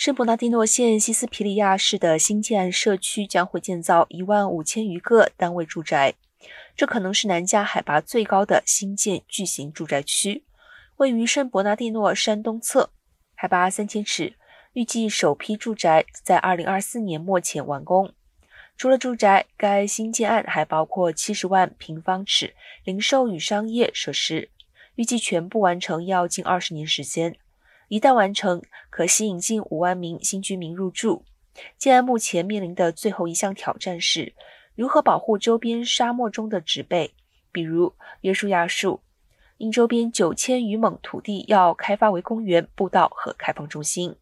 圣伯纳蒂诺县西斯皮利亚市的新建社区将会建造一万五千余个单位住宅，这可能是南加海拔最高的新建巨型住宅区，位于圣伯纳蒂诺山东侧，海拔三千尺。预计首批住宅在二零二四年末前完工。除了住宅，该新建案还包括七十万平方尺零售与商业设施，预计全部完成要近二十年时间。一旦完成，可吸引近五万名新居民入住。建安目前面临的最后一项挑战是，如何保护周边沙漠中的植被，比如约书亚树，因周边九千余亩土地要开发为公园、步道和开放中心。